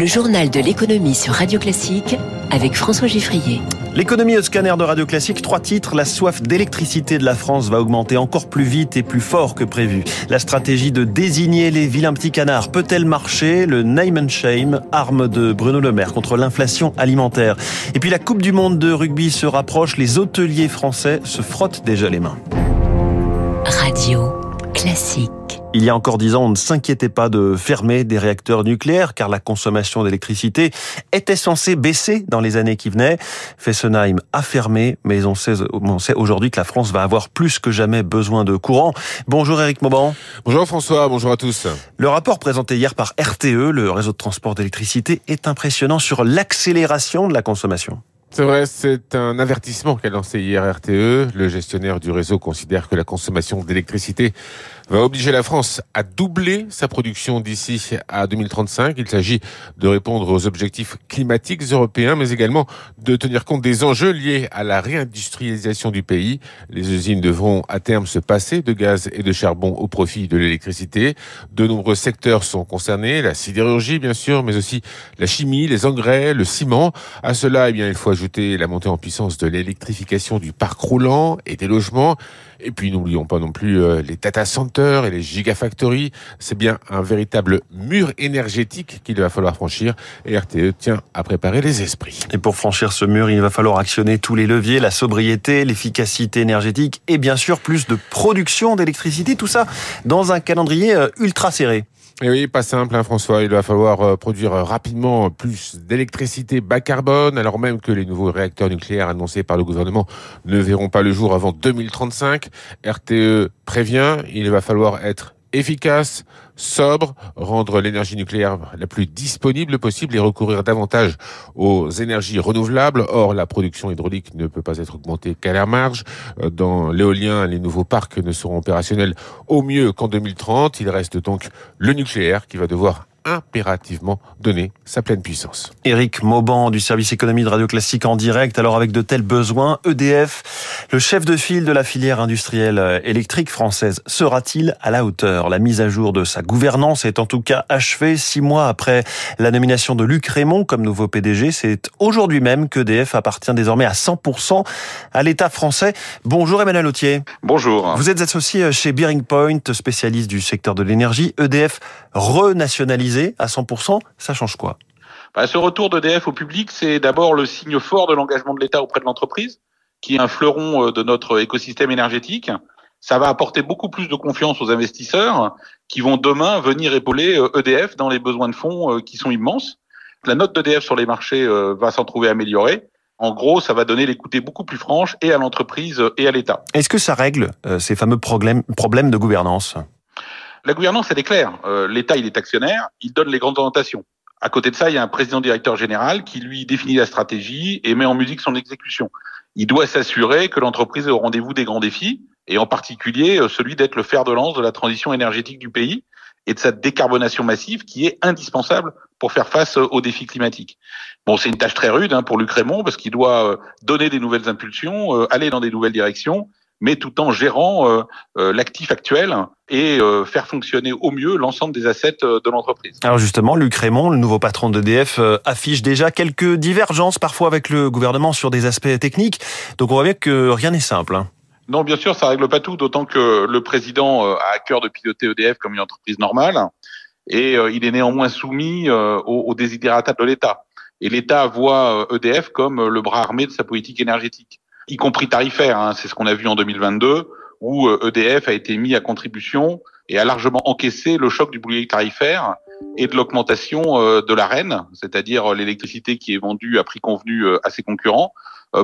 le journal de l'économie sur Radio Classique avec François Giffrier. L'économie au scanner de Radio Classique, trois titres. La soif d'électricité de la France va augmenter encore plus vite et plus fort que prévu. La stratégie de désigner les vilains petits canards peut-elle marcher? Le name and shame, arme de Bruno Le Maire contre l'inflation alimentaire. Et puis la Coupe du Monde de rugby se rapproche. Les hôteliers français se frottent déjà les mains. Radio Classique. Il y a encore dix ans, on ne s'inquiétait pas de fermer des réacteurs nucléaires car la consommation d'électricité était censée baisser dans les années qui venaient. Fessenheim a fermé, mais on sait, aujourd'hui que la France va avoir plus que jamais besoin de courant. Bonjour Eric Mauban. Bonjour François, bonjour à tous. Le rapport présenté hier par RTE, le réseau de transport d'électricité, est impressionnant sur l'accélération de la consommation. C'est vrai, c'est un avertissement qu'a lancé hier RTE. Le gestionnaire du réseau considère que la consommation d'électricité va obliger la France à doubler sa production d'ici à 2035. Il s'agit de répondre aux objectifs climatiques européens, mais également de tenir compte des enjeux liés à la réindustrialisation du pays. Les usines devront à terme se passer de gaz et de charbon au profit de l'électricité. De nombreux secteurs sont concernés, la sidérurgie bien sûr, mais aussi la chimie, les engrais, le ciment. À cela, eh il faut ajouter la montée en puissance de l'électrification du parc roulant et des logements. Et puis n'oublions pas non plus euh, les data centers et les gigafactories. C'est bien un véritable mur énergétique qu'il va falloir franchir et RTE tient à préparer les esprits. Et pour franchir ce mur, il va falloir actionner tous les leviers, la sobriété, l'efficacité énergétique et bien sûr plus de production d'électricité. Tout ça dans un calendrier euh, ultra serré. Et oui, pas simple, hein, François. Il va falloir euh, produire rapidement plus d'électricité bas carbone, alors même que les nouveaux réacteurs nucléaires annoncés par le gouvernement ne verront pas le jour avant 2035. RTE prévient, il va falloir être efficace, sobre, rendre l'énergie nucléaire la plus disponible possible et recourir davantage aux énergies renouvelables. Or, la production hydraulique ne peut pas être augmentée qu'à la marge. Euh, dans l'éolien, les nouveaux parcs ne seront opérationnels au mieux qu'en 2030. Il reste donc le nucléaire qui va devoir impérativement donner sa pleine puissance. Éric Mauban du service économie de Radio Classique en direct. Alors avec de tels besoins, EDF, le chef de file de la filière industrielle électrique française, sera-t-il à la hauteur? La mise à jour de sa gouvernance est en tout cas achevée six mois après la nomination de Luc Raymond comme nouveau PDG. C'est aujourd'hui même qu'EDF appartient désormais à 100% à l'État français. Bonjour Emmanuel Autier. Bonjour. Vous êtes associé chez Bearing Point, spécialiste du secteur de l'énergie. EDF renationalisé à 100%, ça change quoi? Bah, Ce retour d'EDF au public, c'est d'abord le signe fort de l'engagement de l'État auprès de l'entreprise, qui est un fleuron euh, de notre écosystème énergétique. Ça va apporter beaucoup plus de confiance aux investisseurs qui vont demain venir épauler EDF euh, e dans les besoins de fonds euh, qui sont immenses. La note d'EDF sur les marchés va s'en trouver améliorée. En gros, ça va donner l'écouté beaucoup plus franche et à l'entreprise et à l'État. Est-ce que ça règle ces fameux problèmes, problèmes de gouvernance? La gouvernance, elle est claire. Euh, L'État, il est actionnaire, il donne les grandes orientations. À côté de ça, il y a un président directeur général qui lui définit la stratégie et met en musique son exécution. Il doit s'assurer que l'entreprise est au rendez-vous des grands défis, et en particulier euh, celui d'être le fer de lance de la transition énergétique du pays et de sa décarbonation massive qui est indispensable pour faire face euh, aux défis climatiques. Bon, c'est une tâche très rude hein, pour Luc Raymond parce qu'il doit donner des nouvelles impulsions, aller dans des nouvelles directions mais tout en gérant euh, euh, l'actif actuel et euh, faire fonctionner au mieux l'ensemble des assets de l'entreprise. Alors justement, Luc Raymond, le nouveau patron d'EDF, affiche déjà quelques divergences parfois avec le gouvernement sur des aspects techniques. Donc on voit bien que rien n'est simple. Hein. Non, bien sûr, ça règle pas tout, d'autant que le président a à cœur de piloter EDF comme une entreprise normale, et il est néanmoins soumis aux, aux désidératas de l'État. Et l'État voit EDF comme le bras armé de sa politique énergétique y compris tarifaire. Hein, c'est ce qu'on a vu en 2022, où EDF euh, e a été mis à contribution et a largement encaissé le choc du bouclier tarifaire et de l'augmentation euh, de la reine, c'est-à-dire l'électricité qui est vendue à prix convenu euh, à ses concurrents,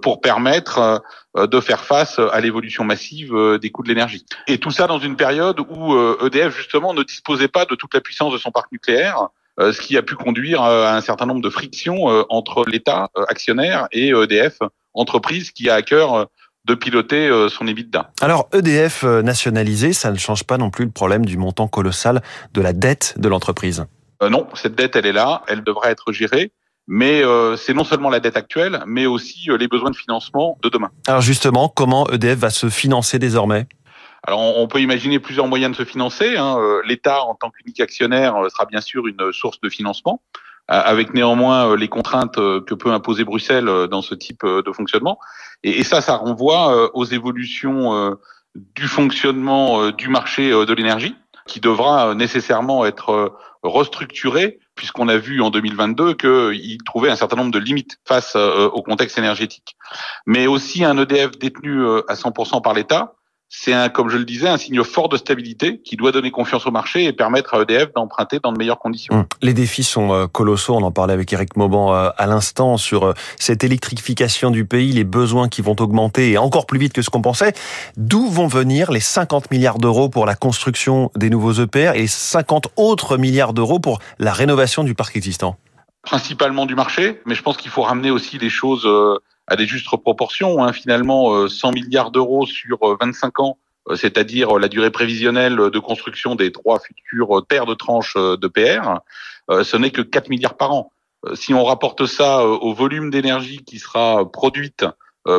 pour permettre de faire face à l'évolution massive des coûts de l'énergie. Et tout ça dans une période où EDF e justement ne disposait pas de toute la puissance de son parc nucléaire, ce qui a pu conduire à un certain nombre de frictions entre l'État actionnaire et EDF entreprise qui a à cœur euh, de piloter euh, son EBITDA. Alors EDF euh, nationalisé, ça ne change pas non plus le problème du montant colossal de la dette de l'entreprise. non, cette dette, elle est là, elle devrait être gérée. Mais c'est non seulement la dette actuelle, mais aussi les besoins de financement de demain. Alors justement, comment EDF va se financer désormais? Alors, on peut imaginer plusieurs moyens de se financer. Hein. L'État, en tant qu'unique actionnaire, sera bien sûr une source de financement. Avec néanmoins les contraintes que peut imposer Bruxelles dans ce type de fonctionnement. Et, et ça, ça renvoie aux évolutions du fonctionnement du marché de l'énergie, qui devra nécessairement être restructuré, puisqu'on a vu en 2022 qu'il trouvait un certain nombre de limites face au contexte énergétique. Mais aussi un EDF détenu à 100% par l'État, c'est un, comme je le disais, un signe fort de stabilité qui doit donner confiance au marché et permettre à EDF d'emprunter dans de meilleures conditions. Hum. Les défis sont euh, colossaux. On en parlait avec Eric Mauban euh, à l'instant sur euh, cette électrification du pays, les besoins qui vont augmenter et encore plus vite que ce qu'on pensait. D'où vont venir les 50 milliards d'euros pour la construction des nouveaux EPR et 50 autres milliards d'euros pour la rénovation du parc existant? Principalement du marché, mais je pense qu'il faut ramener aussi les choses à des justes proportions. Hein. Finalement, 100 euh, milliards d'euros sur 25 euh, ans, euh, c'est-à-dire la durée prévisionnelle de construction des trois futures paires de tranches de PR, ce n'est que 4 milliards par an. Si on rapporte ça au volume d'énergie qui sera produite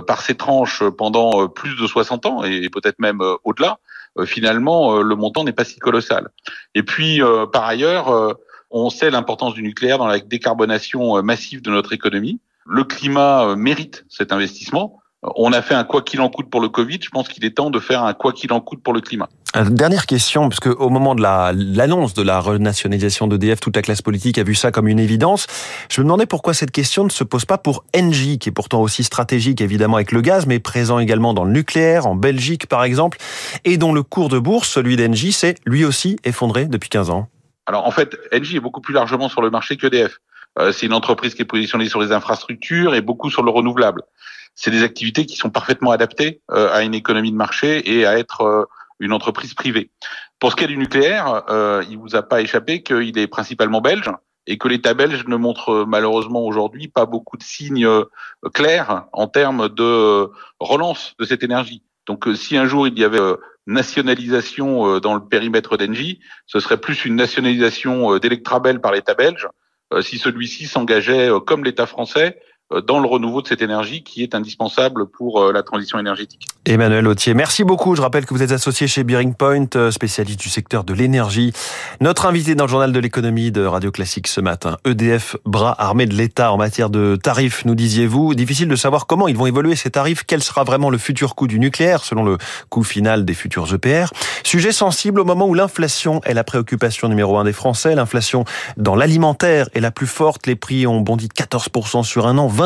par ces tranches pendant plus de 60 ans et peut-être même au-delà, finalement, le montant n'est pas si colossal. Et puis, par ailleurs, on sait l'importance du nucléaire dans la décarbonation massive de notre économie. Le climat euh, mérite cet investissement. On a fait un quoi qu'il en coûte pour le Covid. Je pense qu'il est temps de faire un quoi qu'il en coûte pour le climat. Euh, dernière question, parce qu'au moment de l'annonce de la renationalisation d'EDF, toute la classe politique a vu ça comme une évidence. Je me demandais pourquoi cette question ne se pose pas pour Engie, qui est pourtant aussi stratégique évidemment avec le gaz, mais présent également dans le nucléaire, en Belgique par exemple, et dont le cours de bourse, celui d'Engie, s'est lui aussi effondré depuis 15 ans. Alors en fait, Engie est beaucoup plus largement sur le marché qu'EDF. Euh, c'est une entreprise qui est positionnée sur les infrastructures et beaucoup sur le renouvelable. C'est des activités qui sont parfaitement adaptées euh, à une économie de marché et à être euh, une entreprise privée. Pour ce qui est du nucléaire, euh, il vous a pas échappé qu'il est principalement belge et que l'État belge ne montre malheureusement aujourd'hui pas beaucoup de signes clairs en termes de relance de cette énergie. Donc si un jour il y avait nationalisation dans le périmètre d'Engie, ce serait plus une nationalisation d'Electrabel par l'État belge si celui-ci s'engageait, euh, comme l'État français, euh, dans le renouveau de cette énergie qui est indispensable pour la transition énergétique. Emmanuel Autier, merci beaucoup. Je rappelle que vous êtes associé chez Bearing Point, spécialiste du secteur de l'énergie. Notre invité dans le journal de l'économie de Radio Classique ce matin, EDF, bras armé de l'État en matière de tarifs, nous disiez-vous. Difficile de savoir comment ils vont évoluer ces tarifs, quel sera vraiment le futur coût du nucléaire selon le coût final des futurs EPR. Sujet sensible au moment où l'inflation est la préoccupation numéro un des Français. L'inflation dans l'alimentaire est la plus forte. Les prix ont bondi de 14% sur un an, 20%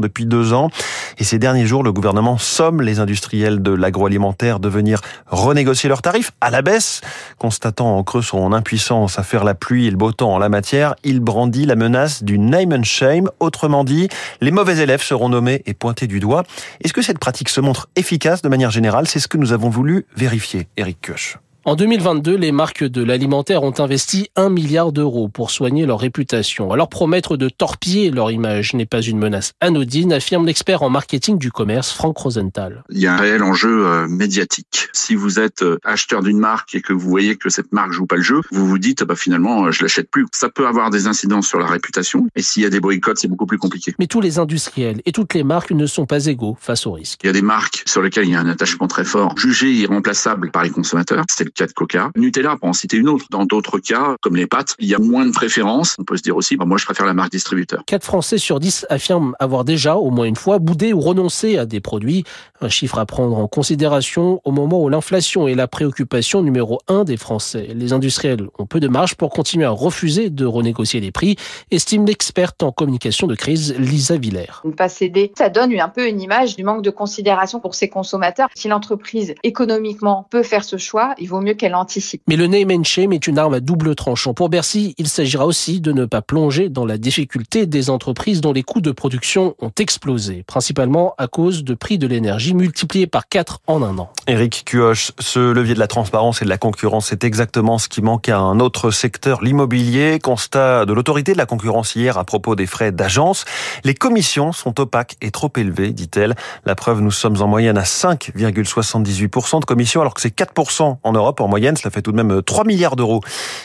depuis deux ans. Et ces derniers jours, le gouvernement somme les industriels de l'agroalimentaire de venir renégocier leurs tarifs à la baisse. Constatant en creux son impuissance à faire la pluie et le beau temps en la matière, il brandit la menace du name and shame. Autrement dit, les mauvais élèves seront nommés et pointés du doigt. Est-ce que cette pratique se montre efficace de manière générale? C'est ce que nous avon voulu vérifier. Eric Koch. En 2022, les marques de l'alimentaire ont investi un milliard d'euros pour soigner leur réputation. Alors promettre de torpiller leur image n'est pas une menace anodine, affirme l'expert en marketing du commerce Franck Rosenthal. Il y a un réel enjeu euh, médiatique. Si vous êtes euh, acheteur d'une marque et que vous voyez que cette marque joue pas le jeu, vous vous dites bah finalement euh, je l'achète plus. Ça peut avoir des incidences sur la réputation et s'il y a des boycotts, c'est beaucoup plus compliqué. Mais tous les industriels et toutes les marques ne sont pas égaux face au risque. Il y a des marques sur lesquelles il y a un attachement très fort, jugées irremplaçables par les consommateurs. C'est cas de Coca. Nutella, pour en citer une autre. Dans d'autres cas, comme les pâtes, il y a moins de préférence. On peut se dire aussi, bah, moi, je préfère la marque distributeur. 4 Français sur 10 affirment avoir déjà, au moins une fois, boudé ou renoncé à des produits. Un chiffre à prendre en considération au moment où l'inflation est la préoccupation numéro 1 des Français. Les industriels ont peu de marge pour continuer à refuser de renégocier les prix, estime l'experte en communication de crise Lisa Villers. Ne pas céder, ça donne un peu une image du manque de considération pour ses consommateurs. Si l'entreprise économiquement peut faire ce choix, il vaut mieux qu'elle en mais le name and shame est une arme à double tranchant. Pour Bercy, il s'agira aussi de ne pas plonger dans la difficulté des entreprises dont les coûts de production ont explosé, principalement à cause de prix de l'énergie multipliés par 4 en un an. Éric Cuoche, ce levier de la transparence et de la concurrence, c'est exactement ce qui manque à un autre secteur, l'immobilier. Constat de l'autorité de la concurrence hier à propos des frais d'agence. Les commissions sont opaques et trop élevées, dit-elle. La preuve, nous sommes en moyenne à 5,78% de commissions alors que c'est 4% en Europe. En moyenne, cela fait tout de même 3 milliards d'euros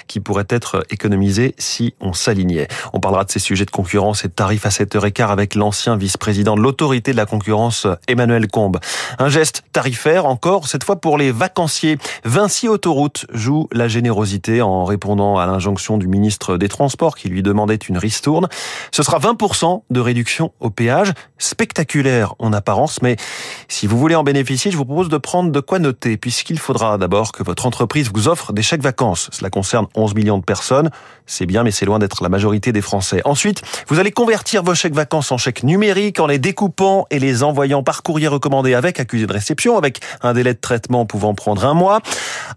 qui pourraient être économisés si on s'alignait. On parlera de ces sujets de concurrence et de tarifs à 7h15 avec l'ancien vice-président de l'autorité de la concurrence, Emmanuel Combe. Un geste tarifaire encore, cette fois pour les vacanciers. Vinci Autoroute joue la générosité en répondant à l'injonction du ministre des Transports qui lui demandait une ristourne. Ce sera 20% de réduction au péage. Spectaculaire en apparence, mais si vous voulez en bénéficier, je vous propose de prendre de quoi noter puisqu'il faudra d'abord que votre entreprise vous offre des chèques vacances. Cela concerne 11 millions de personnes. C'est bien, mais c'est loin d'être la majorité des Français. Ensuite, vous allez convertir vos chèques vacances en chèques numériques en les découpant et les envoyant par courrier recommandé avec accusé de réception, avec un délai de traitement pouvant prendre un mois.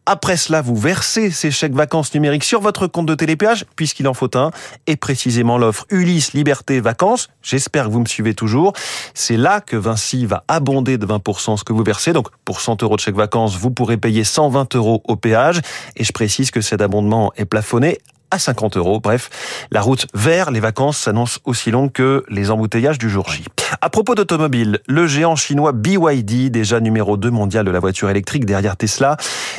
Après cela, vous versez ces chèques vacances numériques sur votre compte de télépéage, puisqu'il en faut un, et précisément l'offre Ulysse Liberté Vacances. J'espère que vous me suivez toujours. C'est là que Vinci va abonder de 20% ce que vous versez. Donc, pour 100 euros de chèque vacances, vous pourrez payer 120 euros au péage. Et je précise que cet abondement est plafonné à 50 euros. Bref, la route vers les vacances s'annonce aussi longue que les embouteillages du jour J. À propos d'automobile, le géant chinois BYD, déjà numéro 2 mondial de la voiture électrique derrière Tesla,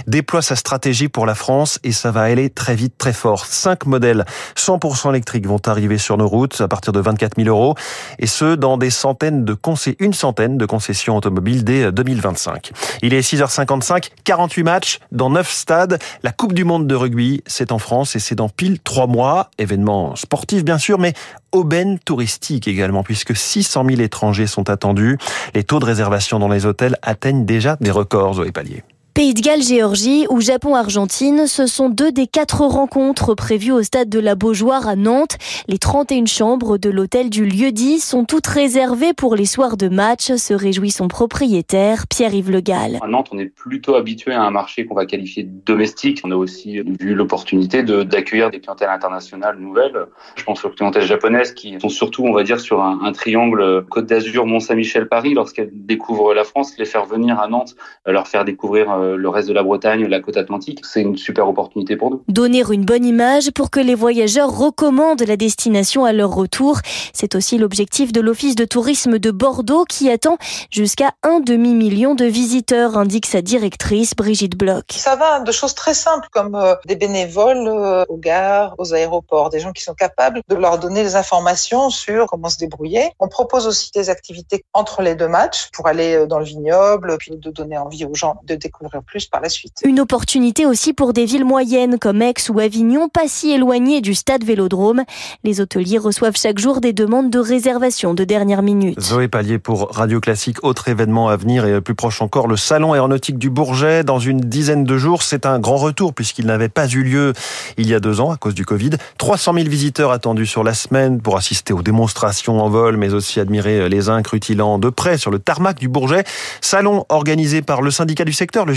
déploie sa stratégie pour la France et ça va aller très vite, très fort. Cinq modèles 100% électriques vont arriver sur nos routes à partir de 24 000 euros et ce, dans des centaines de concessions, une centaine de concessions automobiles dès 2025. Il est 6h55, 48 matchs dans 9 stades. La Coupe du Monde de rugby, c'est en France et c'est dans pile 3 mois. Événement sportif bien sûr, mais aubaine touristique également, puisque 600 000 étrangers sont attendus. Les taux de réservation dans les hôtels atteignent déjà des records, Zoé Pallier. Pays de Galles, Géorgie ou Japon-Argentine, ce sont deux des quatre rencontres prévues au stade de la Beaujoire à Nantes. Les 31 chambres de l'hôtel du lieu-dit sont toutes réservées pour les soirs de match, se réjouit son propriétaire, Pierre-Yves Le Gall. À Nantes, on est plutôt habitué à un marché qu'on va qualifier de domestique. On a aussi vu l'opportunité d'accueillir des clientèles internationales nouvelles. Je pense aux clientèles japonaises qui sont surtout, on va dire, sur un, un triangle Côte d'Azur, Mont-Saint-Michel-Paris. Lorsqu'elles découvrent la France, les faire venir à Nantes, leur faire découvrir euh, le reste de la Bretagne, la côte atlantique, c'est une super opportunité pour nous. Donner une bonne image pour que les voyageurs recommandent la destination à leur retour. C'est aussi l'objectif de l'Office de tourisme de Bordeaux qui attend jusqu'à un demi-million de visiteurs, indique sa directrice Brigitte Bloch. Ça va de choses très simples comme euh, des bénévoles euh, aux gares, aux aéroports, des gens qui sont capables de leur donner des informations sur comment se débrouiller. On propose aussi des activités entre les deux matchs pour aller euh, dans le vignoble, puis de donner envie aux gens de découvrir plus par la suite. Une opportunité aussi pour des villes moyennes comme Aix ou Avignon, pas si éloignées du stade Vélodrome. Les hôteliers reçoivent chaque jour des demandes de réservation de dernière minute. Zoé Pallier pour Radio Classique. Autre événement à venir et plus proche encore, le Salon aéronautique du Bourget. Dans une dizaine de jours, c'est un grand retour puisqu'il n'avait pas eu lieu il y a deux ans à cause du Covid. 300 000 visiteurs attendus sur la semaine pour assister aux démonstrations en vol, mais aussi admirer les rutilants de près sur le tarmac du Bourget. Salon organisé par le syndicat du secteur, le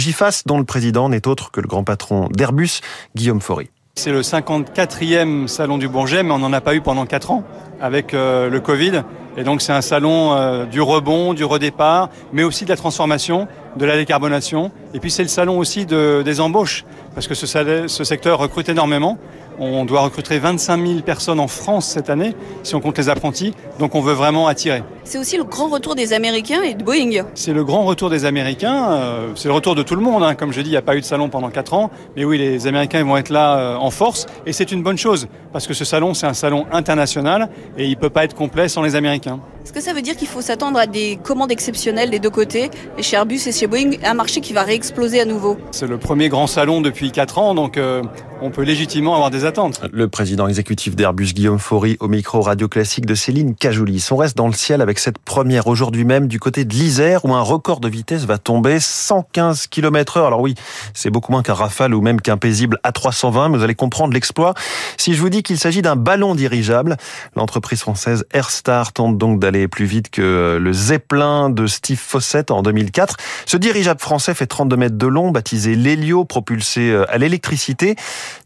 Dont le président n'est autre que le grand patron d'Airbus, Guillaume Faury. C'est le 54e salon du Bourget, mais on n'en a pas eu pendant 4 ans avec euh, le Covid. Et donc c'est un salon euh, du rebond, du redépart, mais aussi de la transformation, de la décarbonation. Et puis c'est le salon aussi de, des embauches, parce que ce, ce secteur recrute énormément. On doit recruter 25 000 personnes en France cette année, si on compte les apprentis. Donc on veut vraiment attirer. C'est aussi le grand retour des Américains et de Boeing. C'est le grand retour des Américains. Euh, c'est le retour de tout le monde. Hein. Comme je dis, il n'y a pas eu de salon pendant 4 ans. Mais oui, les Américains vont être là euh, en force. Et c'est une bonne chose. Parce que ce salon, c'est un salon international. Et il ne peut pas être complet sans les Américains. Est-ce que ça veut dire qu'il faut s'attendre à des commandes exceptionnelles des deux côtés, et chez Airbus et chez Boeing, un marché qui va réexploser à nouveau C'est le premier grand salon depuis 4 ans, donc euh, on peut légitimement avoir des attentes. Le président exécutif d'Airbus, Guillaume Faury, au micro radio classique de Céline Cajoulis. On reste dans le ciel avec cette première aujourd'hui même du côté de l'Isère, où un record de vitesse va tomber 115 km heure. Alors oui, c'est beaucoup moins qu'un Rafale ou même qu'un paisible A320, mais vous allez comprendre l'exploit si je vous dis qu'il s'agit d'un ballon dirigeable. L'entreprise française Airstar tente donc d'aller plus vite que le Zeppelin de Steve Fossett en 2004. Ce dirigeable français fait 32 mètres de long, baptisé l'Helio, propulsé euh, à l'électricité,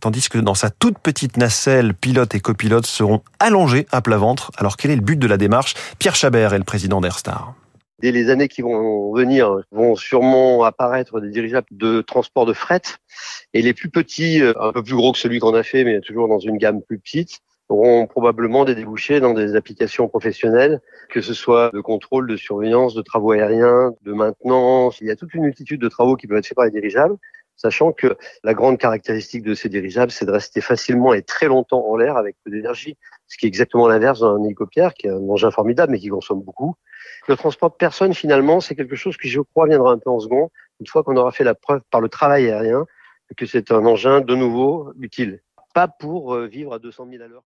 tandis que dans sa toute petite nacelle, pilote et copilote seront allongés à plat ventre. Alors quel est le but de la démarche? Pierre Chabert est le président d'Airstar dès les années qui vont venir, vont sûrement apparaître des dirigeables de transport de fret. Et les plus petits, euh, un peu plus gros que celui qu'on a fait, mais toujours dans une gamme plus petite, auront probablement des débouchés dans des applications professionnelles, que ce soit de contrôle, de surveillance, de travaux aériens, de maintenance. Il y a toute une multitude de travaux qui peuvent être faits par les dirigeables. Sachant que la grande caractéristique de ces dirigeables, c'est de rester facilement et très longtemps en l'air avec peu d'énergie, ce qui est exactement l'inverse d'un hélicoptère, qui est un engin formidable, mais qui consomme beaucoup. Le transport de personnes, finalement, c'est quelque chose qui, je crois, viendra un peu en second, une fois qu'on aura fait la preuve par le travail aérien que c'est un engin de nouveau utile. Pas pour euh, vivre à 200 000 à l'heure.